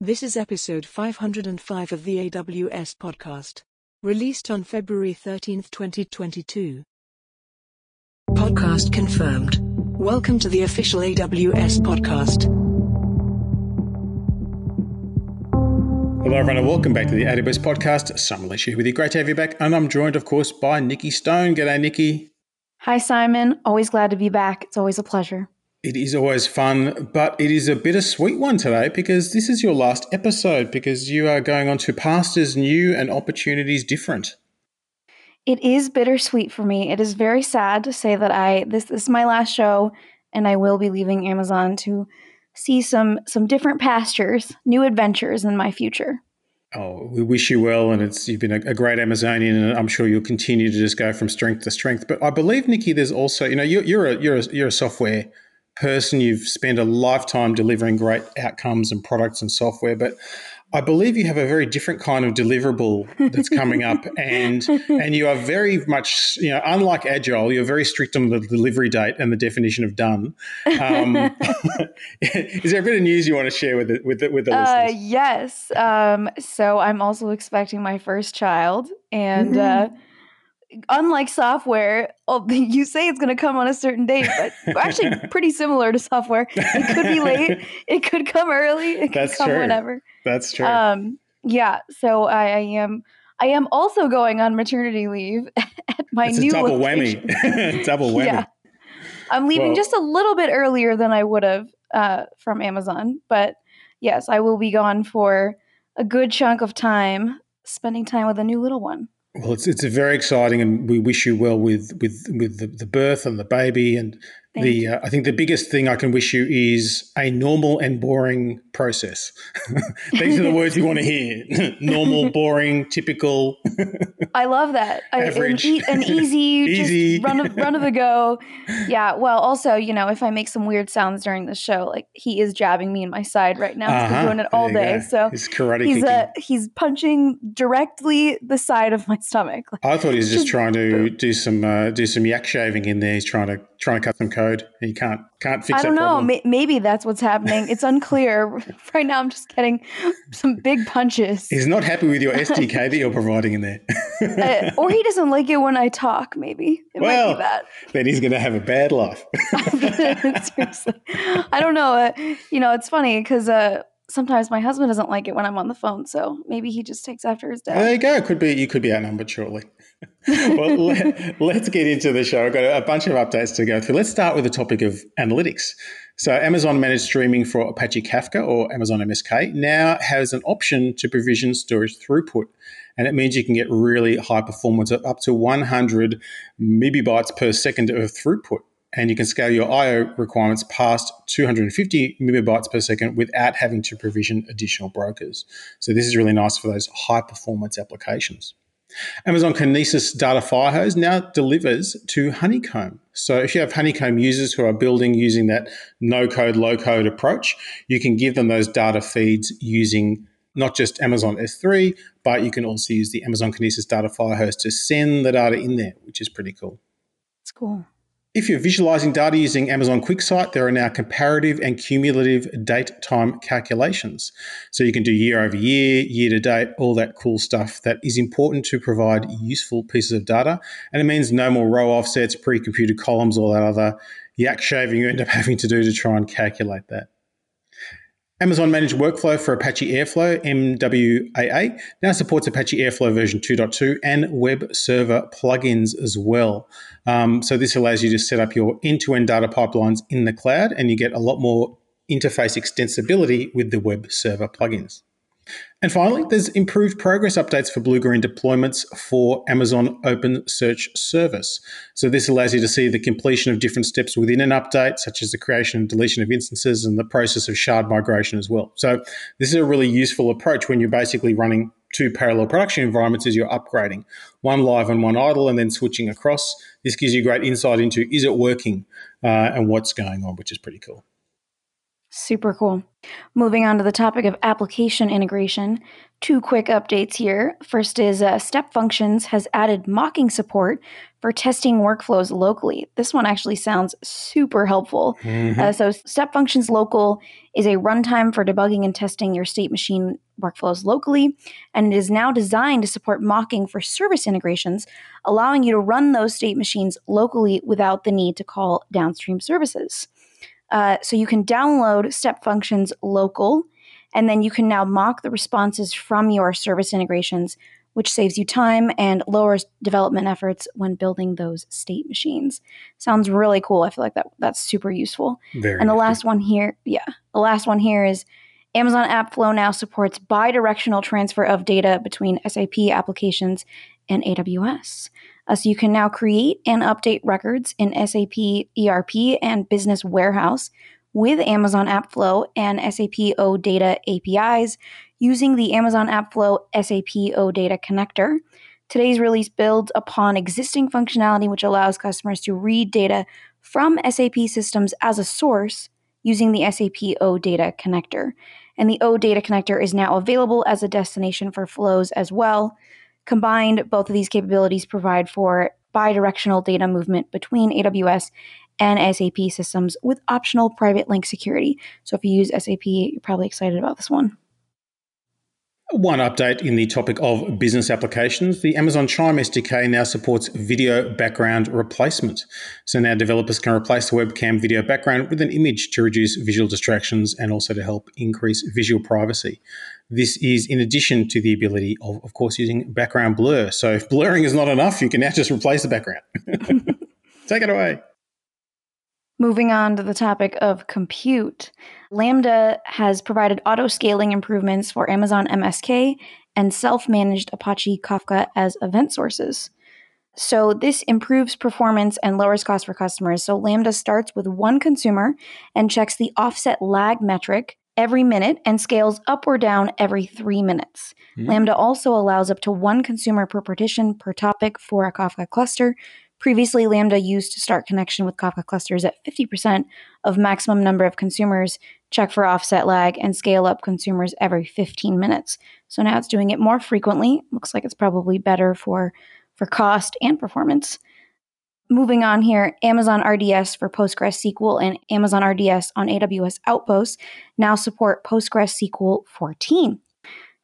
This is episode 505 of the AWS podcast, released on February 13, 2022. Podcast confirmed. Welcome to the official AWS podcast. Hello, everyone, and welcome back to the AWS podcast. Simon Elisha here with you. Great to have you back. And I'm joined, of course, by Nikki Stone. G'day, Nikki. Hi, Simon. Always glad to be back. It's always a pleasure. It is always fun, but it is a bittersweet one today because this is your last episode because you are going on to pastures new and opportunities different. It is bittersweet for me. It is very sad to say that I this, this is my last show and I will be leaving Amazon to see some some different pastures, new adventures in my future. Oh, we wish you well, and it's you've been a, a, great Amazonian, and I'm sure you'll continue to just go from strength to strength. But I believe, Nikki, there's also you know you're, you're a you're a, you're a software person. You've spent a lifetime delivering great outcomes and products and software, but I believe you have a very different kind of deliverable that's coming up, and and you are very much you know unlike agile. You're very strict on the delivery date and the definition of done. Um, is there a bit of news you want to share with the, with the, with the uh, listeners? Yes. Um, so I'm also expecting my first child, and. Mm-hmm. Uh, unlike software, oh, you say it's going to come on a certain date, but actually pretty similar to software. It could be late. It could come early. It could That's come true. whenever. That's true. Um, yeah. So I, I, am. I am also going on maternity leave at my it's new double location. whammy. double whammy. Yeah. I'm leaving well, just a little bit earlier than I would have uh, from Amazon, but yes, I will be gone for a good chunk of time, spending time with a new little one. Well, it's it's very exciting, and we wish you well with with with the, the birth and the baby. And Thank the uh, I think the biggest thing I can wish you is a normal and boring process. These are the words you want to hear: normal, boring, typical. I love that. Average. An, an easy, easy. run of, run of the go. Yeah. Well, also, you know, if I make some weird sounds during the show, like he is jabbing me in my side right now. Uh-huh. He's doing it all day. Go. So he's karate. He's uh, he's punching directly the side of my stomach. Like, I thought he was just trying to do some uh, do some yak shaving in there. He's trying to trying to cut some code. He can't can't fix. It. I don't know. Maybe that's what's happening. It's unclear right now. I'm just getting some big punches. He's not happy with your SDK that you're providing in there, uh, or he doesn't like it when I talk. Maybe it well, might be that. Then he's going to have a bad life. Seriously, I don't know. Uh, you know, it's funny because. Uh, sometimes my husband doesn't like it when I'm on the phone, so maybe he just takes after his dad. There you go. It Could be you could be outnumbered shortly. well, let, us get into the show. I've got a bunch of updates to go through. Let's start with the topic of analytics. So, Amazon Managed Streaming for Apache Kafka or Amazon MSK now has an option to provision storage throughput. And it means you can get really high performance up to 100 megabytes per second of throughput. And you can scale your I/O requirements past 250 megabytes per second without having to provision additional brokers. So this is really nice for those high performance applications. Amazon Kinesis Data Firehose now delivers to Honeycomb. So if you have Honeycomb users who are building using that no code, low code approach, you can give them those data feeds using not just Amazon S3, but you can also use the Amazon Kinesis Data Firehose to send the data in there, which is pretty cool. It's cool. If you're visualizing data using Amazon QuickSight, there are now comparative and cumulative date time calculations. So you can do year over year, year to date, all that cool stuff that is important to provide useful pieces of data. And it means no more row offsets, pre computed columns, all that other yak shaving you end up having to do to try and calculate that. Amazon Managed Workflow for Apache Airflow, MWAA, now supports Apache Airflow version 2.2 and web server plugins as well. Um, so this allows you to set up your end-to-end data pipelines in the cloud and you get a lot more interface extensibility with the web server plugins. And finally, there's improved progress updates for Blue Green deployments for Amazon OpenSearch Service. So this allows you to see the completion of different steps within an update, such as the creation and deletion of instances and the process of shard migration as well. So this is a really useful approach when you're basically running two parallel production environments as you're upgrading, one live and one idle, and then switching across. This gives you great insight into is it working uh, and what's going on, which is pretty cool. Super cool. Moving on to the topic of application integration, Two quick updates here. First is uh, Step Functions has added mocking support for testing workflows locally. This one actually sounds super helpful. Mhm. Uh, so, Step Functions Local is a runtime for debugging and testing your state machine workflows locally, and it is now designed to support mocking for service integrations, allowing you to run those state machines locally without the need to call downstream services. Uh, so, you can download Step Functions Local, and then you can now mock the responses from your service integrations which saves you time and lowers development efforts when building those state machines. Sounds really cool. I feel like that that's super useful. Very And the last one here, yeah, the last one here is Amazon AppFlow now supports bi-directional transfer of data between SAP applications and AWS. Uh, so you can now create and update records in SAP ERP and Business Warehouse with Amazon AppFlow and SAP OData APIs using the Amazon AppFlow SAP OData connector. Today's release builds upon existing functionality, which allows customers to read data from SAP systems as a source using the SAP OData connector. And the OData connector is now available as a destination for flows as well. Combined, both of these capabilities provide for bidirectional data movement between AWS and SAP systems with optional private link security. So if you use SAP, you're probably excited about this one. One update in the topic of business applications the Amazon Chime SDK now supports video background replacement. So now developers can replace the webcam video background with an image to reduce visual distractions and also to help increase visual privacy. This is in addition to the ability of, of course, using background blur. So if blurring is not enough, you can now just replace the background. Take it away. Moving on to the topic of compute, Lambda has provided auto scaling improvements for Amazon MSK and self managed Apache Kafka as event sources. So, this improves performance and lowers cost for customers. So, Lambda starts with one consumer and checks the offset lag metric every minute and scales up or down every three minutes. Mm. Lambda also allows up to one consumer per partition per topic for a Kafka cluster. Previously, Lambda used to start connection with Kafka clusters at 50% of maximum number of consumers, check for offset lag, and scale up consumers every 15 minutes. So now it's doing it more frequently. Looks like it's probably better for, for cost and performance. Moving on here, Amazon RDS for PostgreSQL and Amazon RDS on AWS Outposts now support PostgreSQL 14.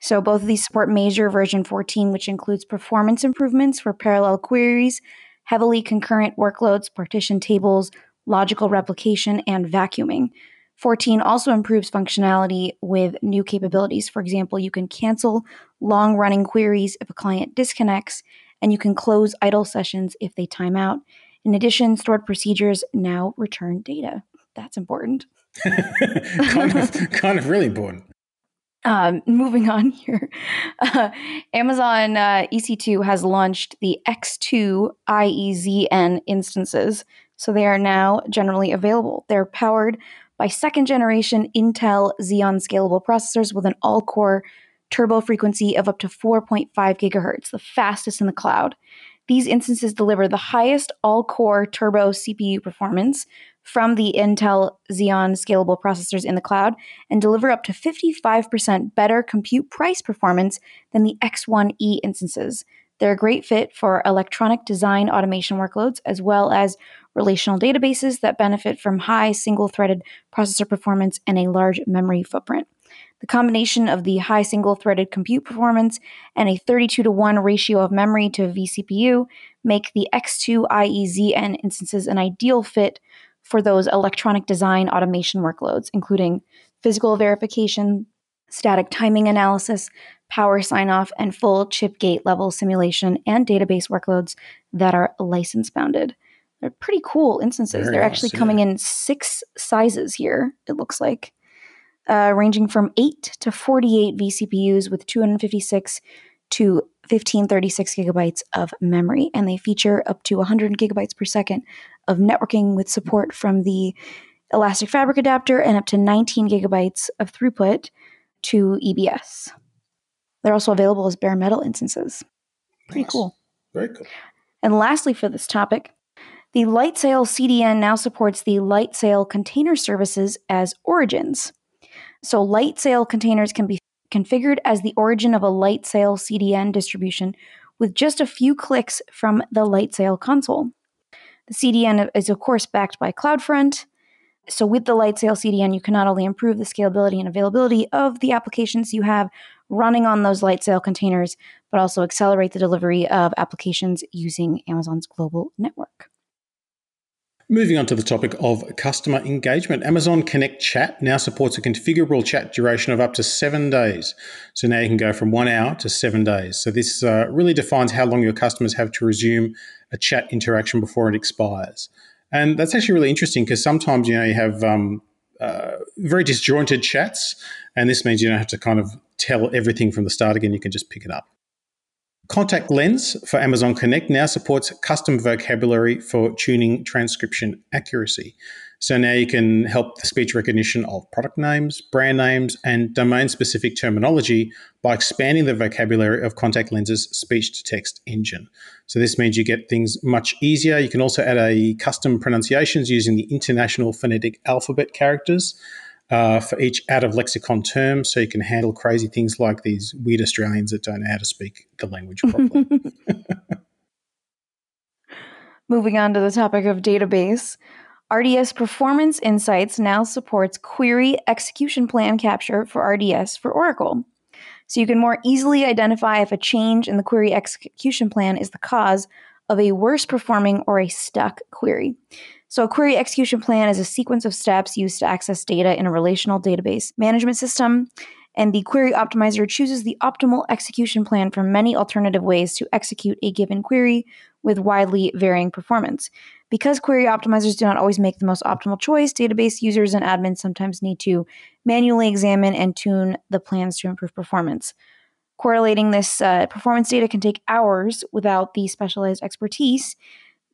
So both of these support major version 14, which includes performance improvements for parallel queries, heavily concurrent workloads, partition tables, logical replication, and vacuuming. 14 also improves functionality with new capabilities. For example, you can cancel long running queries if a client disconnects, and you can close idle sessions if they time out. In addition, stored procedures now return data. That's important. kind, of, kind of really important. Um, moving on here, uh, Amazon uh, EC2 has launched the X2 IEZN instances, so they are now generally available. They're powered by second generation Intel Xeon scalable processors with an all core turbo frequency of up to 4.5 gigahertz, the fastest in the cloud. These instances deliver the highest all core turbo CPU performance from the Intel Xeon scalable processors in the cloud and deliver up to 55% better compute price performance than the X1E instances. They're a great fit for electronic design automation workloads as well as relational databases that benefit from high single threaded processor performance and a large memory footprint. The combination of the high single threaded compute performance and a 32 to 1 ratio of memory to vCPU make the X2 IEZN instances an ideal fit for those electronic design automation workloads, including physical verification, static timing analysis, power sign off, and full chip gate level simulation and database workloads that are license bounded. They're pretty cool instances. Very They're nice, actually yeah. coming in six sizes here, it looks like, uh, ranging from 8 to 48 vCPUs with 256 to 1536 gigabytes of memory. And they feature up to 100 gigabytes per second of networking with support from the Elastic Fabric adapter and up to 19 gigabytes of throughput to EBS. They're also available as bare metal instances. Pretty Nice. cool. Very cool. And lastly, for this topic, the Lightsail CDN now supports the Lightsail container services as origins. So, Lightsail containers can be configured as the origin of a Lightsail CDN distribution with just a few clicks from the Lightsail console. The CDN is, of course, backed by CloudFront. So, with the Lightsail CDN, you can not only improve the scalability and availability of the applications you have running on those Lightsail containers, but also accelerate the delivery of applications using Amazon's global network. Moving on to the topic of customer engagement, Amazon Connect Chat now supports a configurable chat duration of up to seven days. So now you can go from one hour to seven days. So this uh, really defines how long your customers have to resume a chat interaction before it expires. And that's actually really interesting because sometimes you know you have um, uh, very disjointed chats, and this means you don't have to kind of tell everything from the start again. You can just pick it up. Contact Lens for Amazon Connect now supports custom vocabulary for tuning transcription accuracy. So now you can help the speech recognition of product names, brand names, and domain specific terminology by expanding the vocabulary of Contact Lens's speech to text engine. So this means you get things much easier. You can also add a custom pronunciations using the International Phonetic Alphabet characters uh, for each out of lexicon term, so you can handle crazy things like these weird Australians that don't know how to speak the language properly. Moving on to the topic of database, RDS Performance Insights now supports query execution plan capture for RDS for Oracle. So you can more easily identify if a change in the query execution plan is the cause of a worse performing or a stuck query. So, a query execution plan is a sequence of steps used to access data in a relational database management system. And the query optimizer chooses the optimal execution plan from many alternative ways to execute a given query with widely varying performance. Because query optimizers do not always make the most optimal choice, database users and admins sometimes need to manually examine and tune the plans to improve performance. Correlating this uh, performance data can take hours without the specialized expertise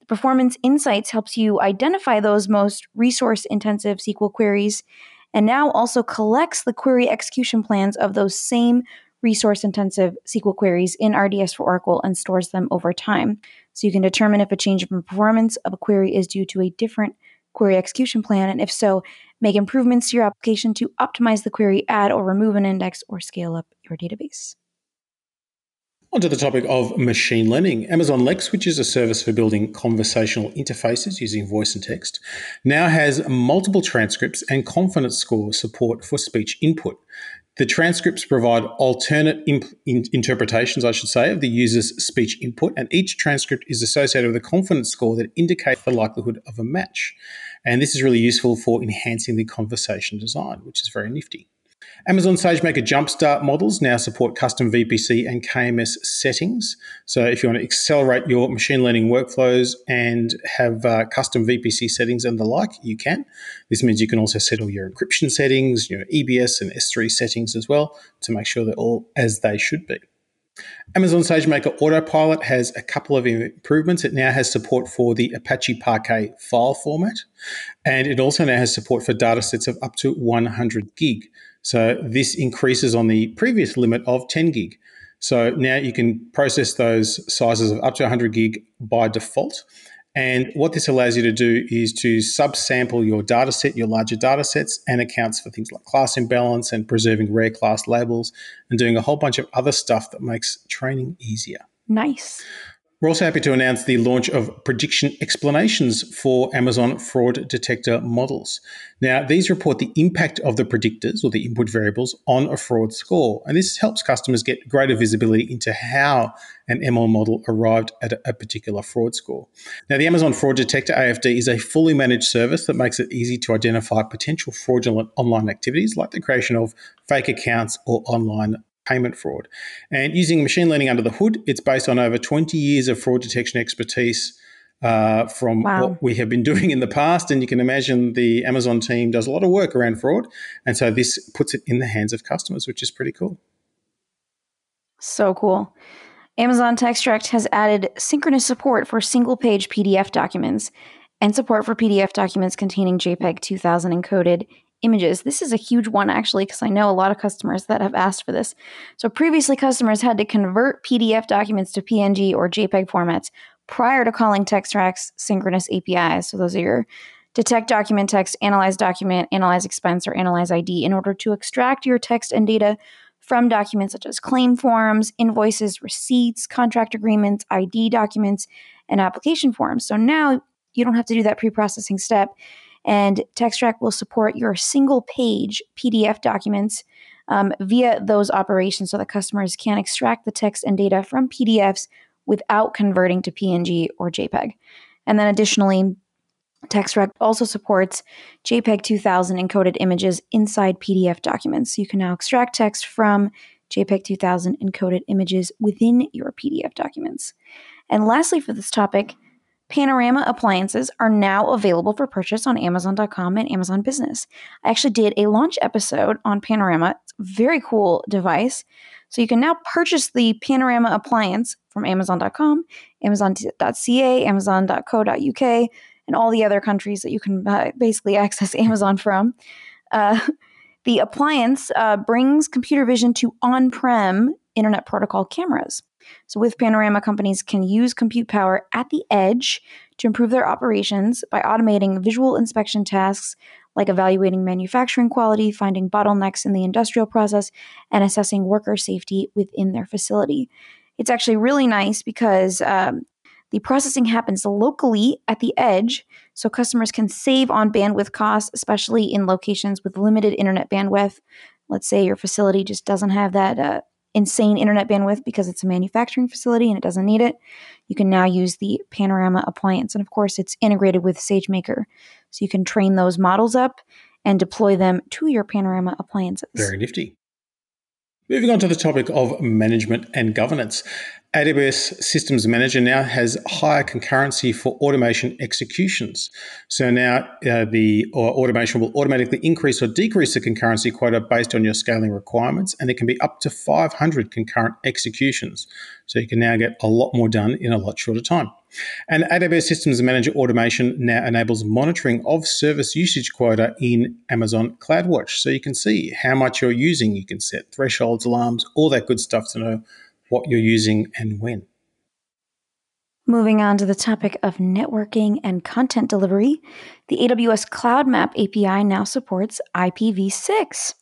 Performance Insights helps you identify those most resource intensive SQL queries and now also collects the query execution plans of those same resource intensive SQL queries in RDS for Oracle and stores them over time. So you can determine if a change in performance of a query is due to a different query execution plan, and if so, make improvements to your application to optimize the query, add or remove an index, or scale up your database. Onto the topic of machine learning. Amazon Lex, which is a service for building conversational interfaces using voice and text, now has multiple transcripts and confidence score support for speech input. The transcripts provide alternate imp- in- interpretations, I should say, of the user's speech input, and each transcript is associated with a confidence score that indicates the likelihood of a match. And this is really useful for enhancing the conversation design, which is very nifty. Amazon SageMaker Jumpstart models now support custom VPC and KMS settings. So if you want to accelerate your machine learning workflows and have uh, custom VPC settings and the like, you can. This means you can also set all your encryption settings, your EBS and S3 settings as well to make sure they're all as they should be. Amazon SageMaker Autopilot has a couple of improvements. It now has support for the Apache Parquet file format, and it also now has support for datasets of up to 100 gig. So this increases on the previous limit of 10 gig. So now you can process those sizes of up to 100 gig by default. And what this allows you to do is to subsample your data set, your larger data sets, and accounts for things like class imbalance and preserving rare class labels and doing a whole bunch of other stuff that makes training easier. Nice. We're also happy to announce the launch of prediction explanations for Amazon fraud detector models. Now, these report the impact of the predictors or the input variables on a fraud score. And this helps customers get greater visibility into how an ML model arrived at a particular fraud score. Now, the Amazon Fraud Detector AFD is a fully managed service that makes it easy to identify potential fraudulent online activities like the creation of fake accounts or online payment fraud. And using machine learning under the hood, it's based on over 20 years of fraud detection expertise uh, from wow. what we have been doing in the past. And you can imagine the Amazon team does a lot of work around fraud. And so this puts it in the hands of customers, which is pretty cool. So cool. Amazon Textract has added synchronous support for single page PDF documents and support for PDF documents containing JPEG 2000 encoded images. This is a huge one actually because I know a lot of customers that have asked for this. So previously customers had to convert PDF documents to PNG or JPEG formats prior to calling Textract's synchronous APIs. So those are your detect document text, analyze document, analyze expense or analyze ID in order to extract your text and data from documents such as claim forms, invoices, receipts, contract agreements, ID documents, and application forms. So now you don't have to do that pre processing step. And Textract will support your single page PDF documents um, via those operations so that customers can extract the text and data from PDFs without converting to PNG or JPEG. And then additionally, Textract also supports JPEG 2000 encoded images inside PDF documents. So you can now extract text from JPEG 2000 encoded images within your PDF documents. And lastly, for this topic, Panorama appliances are now available for purchase on Amazon.com and Amazon Business. I actually did a launch episode on Panorama. It's a very cool device. So you can now purchase the Panorama appliance from Amazon.com, Amazon.ca, Amazon.co.uk, and all the other countries that you can basically access Amazon from. Uh, the appliance uh, brings computer vision to on prem Internet Protocol cameras. So, with Panorama, companies can use compute power at the edge to improve their operations by automating visual inspection tasks like evaluating manufacturing quality, finding bottlenecks in the industrial process, and assessing worker safety within their facility. It's actually really nice because um, the processing happens locally at the edge, so customers can save on bandwidth costs, especially in locations with limited internet bandwidth. Let's say your facility just doesn't have that uh, insane internet bandwidth because it's a manufacturing facility and it doesn't need it, you can now use the Panorama appliance. And of course, it's integrated with SageMaker. So you can train those models up and deploy them to your Panorama appliances. Very nifty. Moving on to the topic of management and governance. AWS Systems Manager now has higher concurrency for automation executions. So now uh, the automation will automatically increase or decrease the concurrency quota based on your scaling requirements, and it can be up to 500 concurrent executions. So you can now get a lot more done in a lot shorter time. And AWS Systems Manager automation now enables monitoring of service usage quota in Amazon CloudWatch. So you can see how much you're using. You can set thresholds, alarms, all that good stuff to know what you're using and when. Moving on to the topic of networking and content delivery, the AWS Cloud Map API now supports IPv6,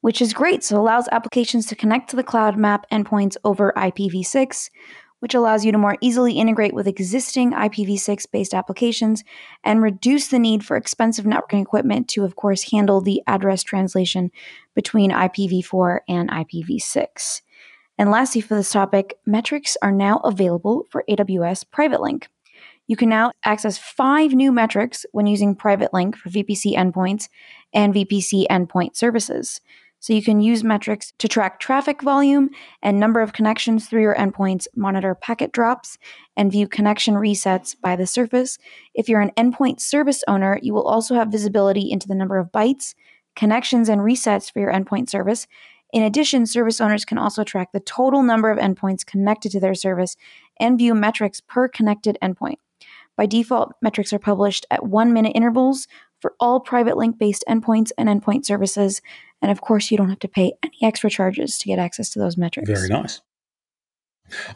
which is great. So it allows applications to connect to the Cloud Map endpoints over IPv6, which allows you to more easily integrate with existing IPv6 based applications and reduce the need for expensive networking equipment to, of course, handle the address translation between IPv4 and IPv6. And lastly, for this topic, metrics are now available for AWS Private Link. You can now access five new metrics when using Private Link for VPC endpoints and VPC endpoint services. So you can use metrics to track traffic volume and number of connections through your endpoints, monitor packet drops, and view connection resets by the surface. If you're an endpoint service owner, you will also have visibility into the number of bytes, connections, and resets for your endpoint service, in addition, service owners can also track the total number of endpoints connected to their service and view metrics per connected endpoint. By default, metrics are published at one minute intervals for all private link based endpoints and endpoint services. And of course, you don't have to pay any extra charges to get access to those metrics. Very nice.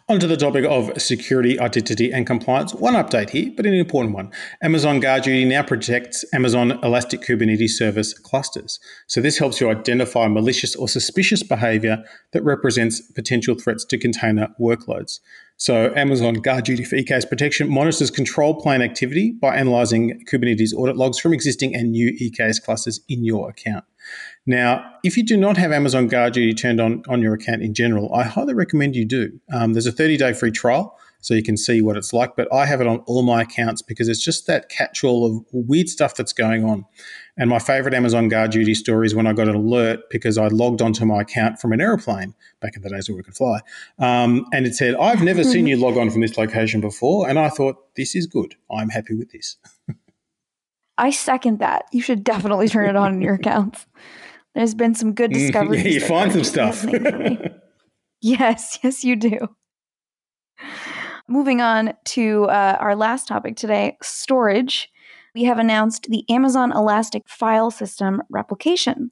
Onto the topic of security, identity, and compliance. One update here, but an important one. Amazon GuardDuty now protects Amazon Elastic Kubernetes Service clusters. So, this helps you identify malicious or suspicious behavior that represents potential threats to container workloads. So, Amazon GuardDuty for EKS protection monitors control plane activity by analyzing Kubernetes audit logs from existing and new EKS clusters in your account. Now, if you do not have Amazon GuardDuty turned on on your account in general, I highly recommend you do. Um, there's a 30 day free trial, so you can see what it's like. But I have it on all my accounts because it's just that catch-all of weird stuff that's going on. And my favorite Amazon GuardDuty story is when I got an alert because I logged onto my account from an aeroplane back in the days when we could fly, um, and it said, "I've never seen you log on from this location before," and I thought, "This is good. I'm happy with this." I second that. You should definitely turn it on in your accounts. There's been some good discoveries. yeah, you find some stuff. yes, yes, you do. Moving on to uh, our last topic today storage. We have announced the Amazon Elastic File System replication,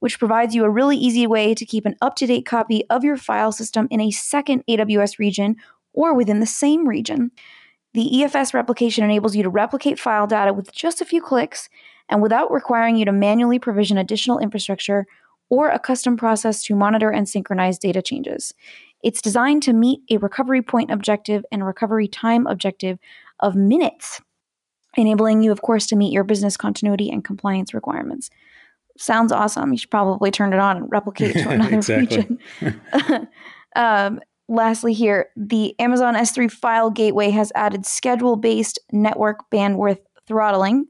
which provides you a really easy way to keep an up to date copy of your file system in a second AWS region or within the same region. The EFS replication enables you to replicate file data with just a few clicks and without requiring you to manually provision additional infrastructure or a custom process to monitor and synchronize data changes. It's designed to meet a recovery point objective and recovery time objective of minutes, enabling you, of course, to meet your business continuity and compliance requirements. Sounds awesome. You should probably turn it on and replicate to another region. um, lastly, here, the Amazon S3 file gateway has added schedule based network bandwidth throttling.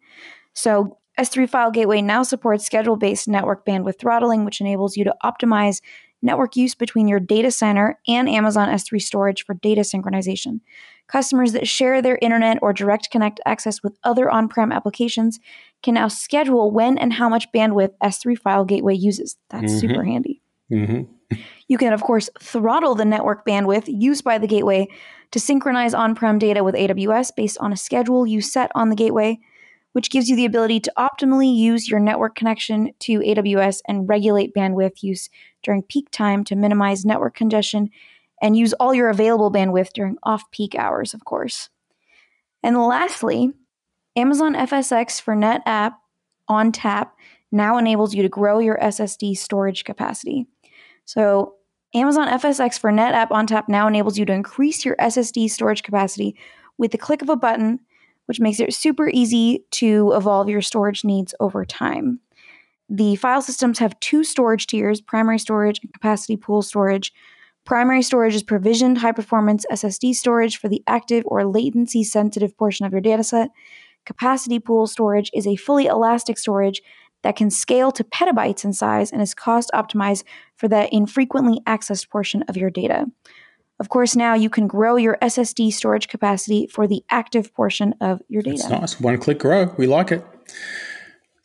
So, S3 File Gateway now supports schedule based network bandwidth throttling, which enables you to optimize network use between your data center and Amazon S3 storage for data synchronization. Customers that share their internet or direct connect access with other on prem applications can now schedule when and how much bandwidth S3 File Gateway uses. That's mm-hmm. super handy. Mm-hmm. You can, of course, throttle the network bandwidth used by the gateway to synchronize on prem data with AWS based on a schedule you set on the gateway which gives you the ability to optimally use your network connection to AWS and regulate bandwidth use during peak time to minimize network congestion and use all your available bandwidth during off peak hours, of course. And lastly, Amazon FSx for NetApp ONTAP now enables you to grow your SSD storage capacity. So, Amazon FSx for NetApp ONTAP now enables you to increase your SSD storage capacity with the click of a button which makes it super easy to evolve your storage needs over time. The file systems have two storage tiers primary storage and capacity pool storage. Primary storage is provisioned high performance SSD storage for the active or latency sensitive portion of your dataset. Capacity pool storage is a fully elastic storage that can scale to petabytes in size and is cost optimized for the infrequently accessed portion of your data. Of course, now you can grow your SSD storage capacity for the active portion of your data. That's nice. One click grow. We like it.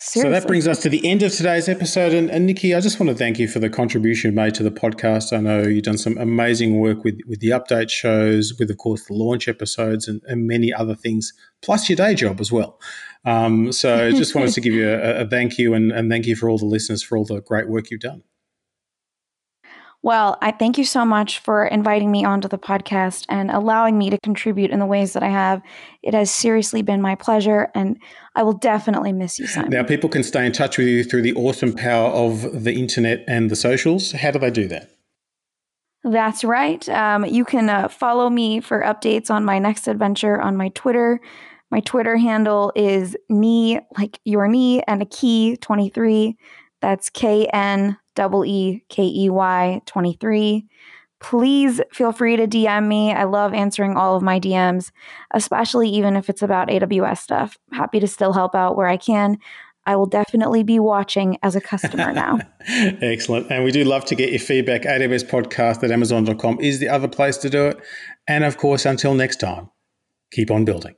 Seriously. So that brings us to the end of today's episode. And, and, Nikki, I just want to thank you for the contribution made to the podcast. I know you've done some amazing work with, with the update shows, with, of course, the launch episodes and, and many other things, plus your day job as well. Um, so I just wanted to give you a, a thank you and, and thank you for all the listeners for all the great work you've done. Well, I thank you so much for inviting me onto the podcast and allowing me to contribute in the ways that I have. It has seriously been my pleasure, and I will definitely miss you, Simon. Now, people can stay in touch with you through the awesome power of the internet and the socials. How do they do that? That's right. Um, you can uh, follow me for updates on my next adventure on my Twitter. My Twitter handle is knee, like your knee, and a key 23. That's K N E K E Y 23. Please feel free to DM me. I love answering all of my DMs, especially even if it's about AWS stuff. Happy to still help out where I can. I will definitely be watching as a customer now. Excellent. And we do love to get your feedback. AWS podcast at amazon.com is the other place to do it. And of course, until next time, keep on building.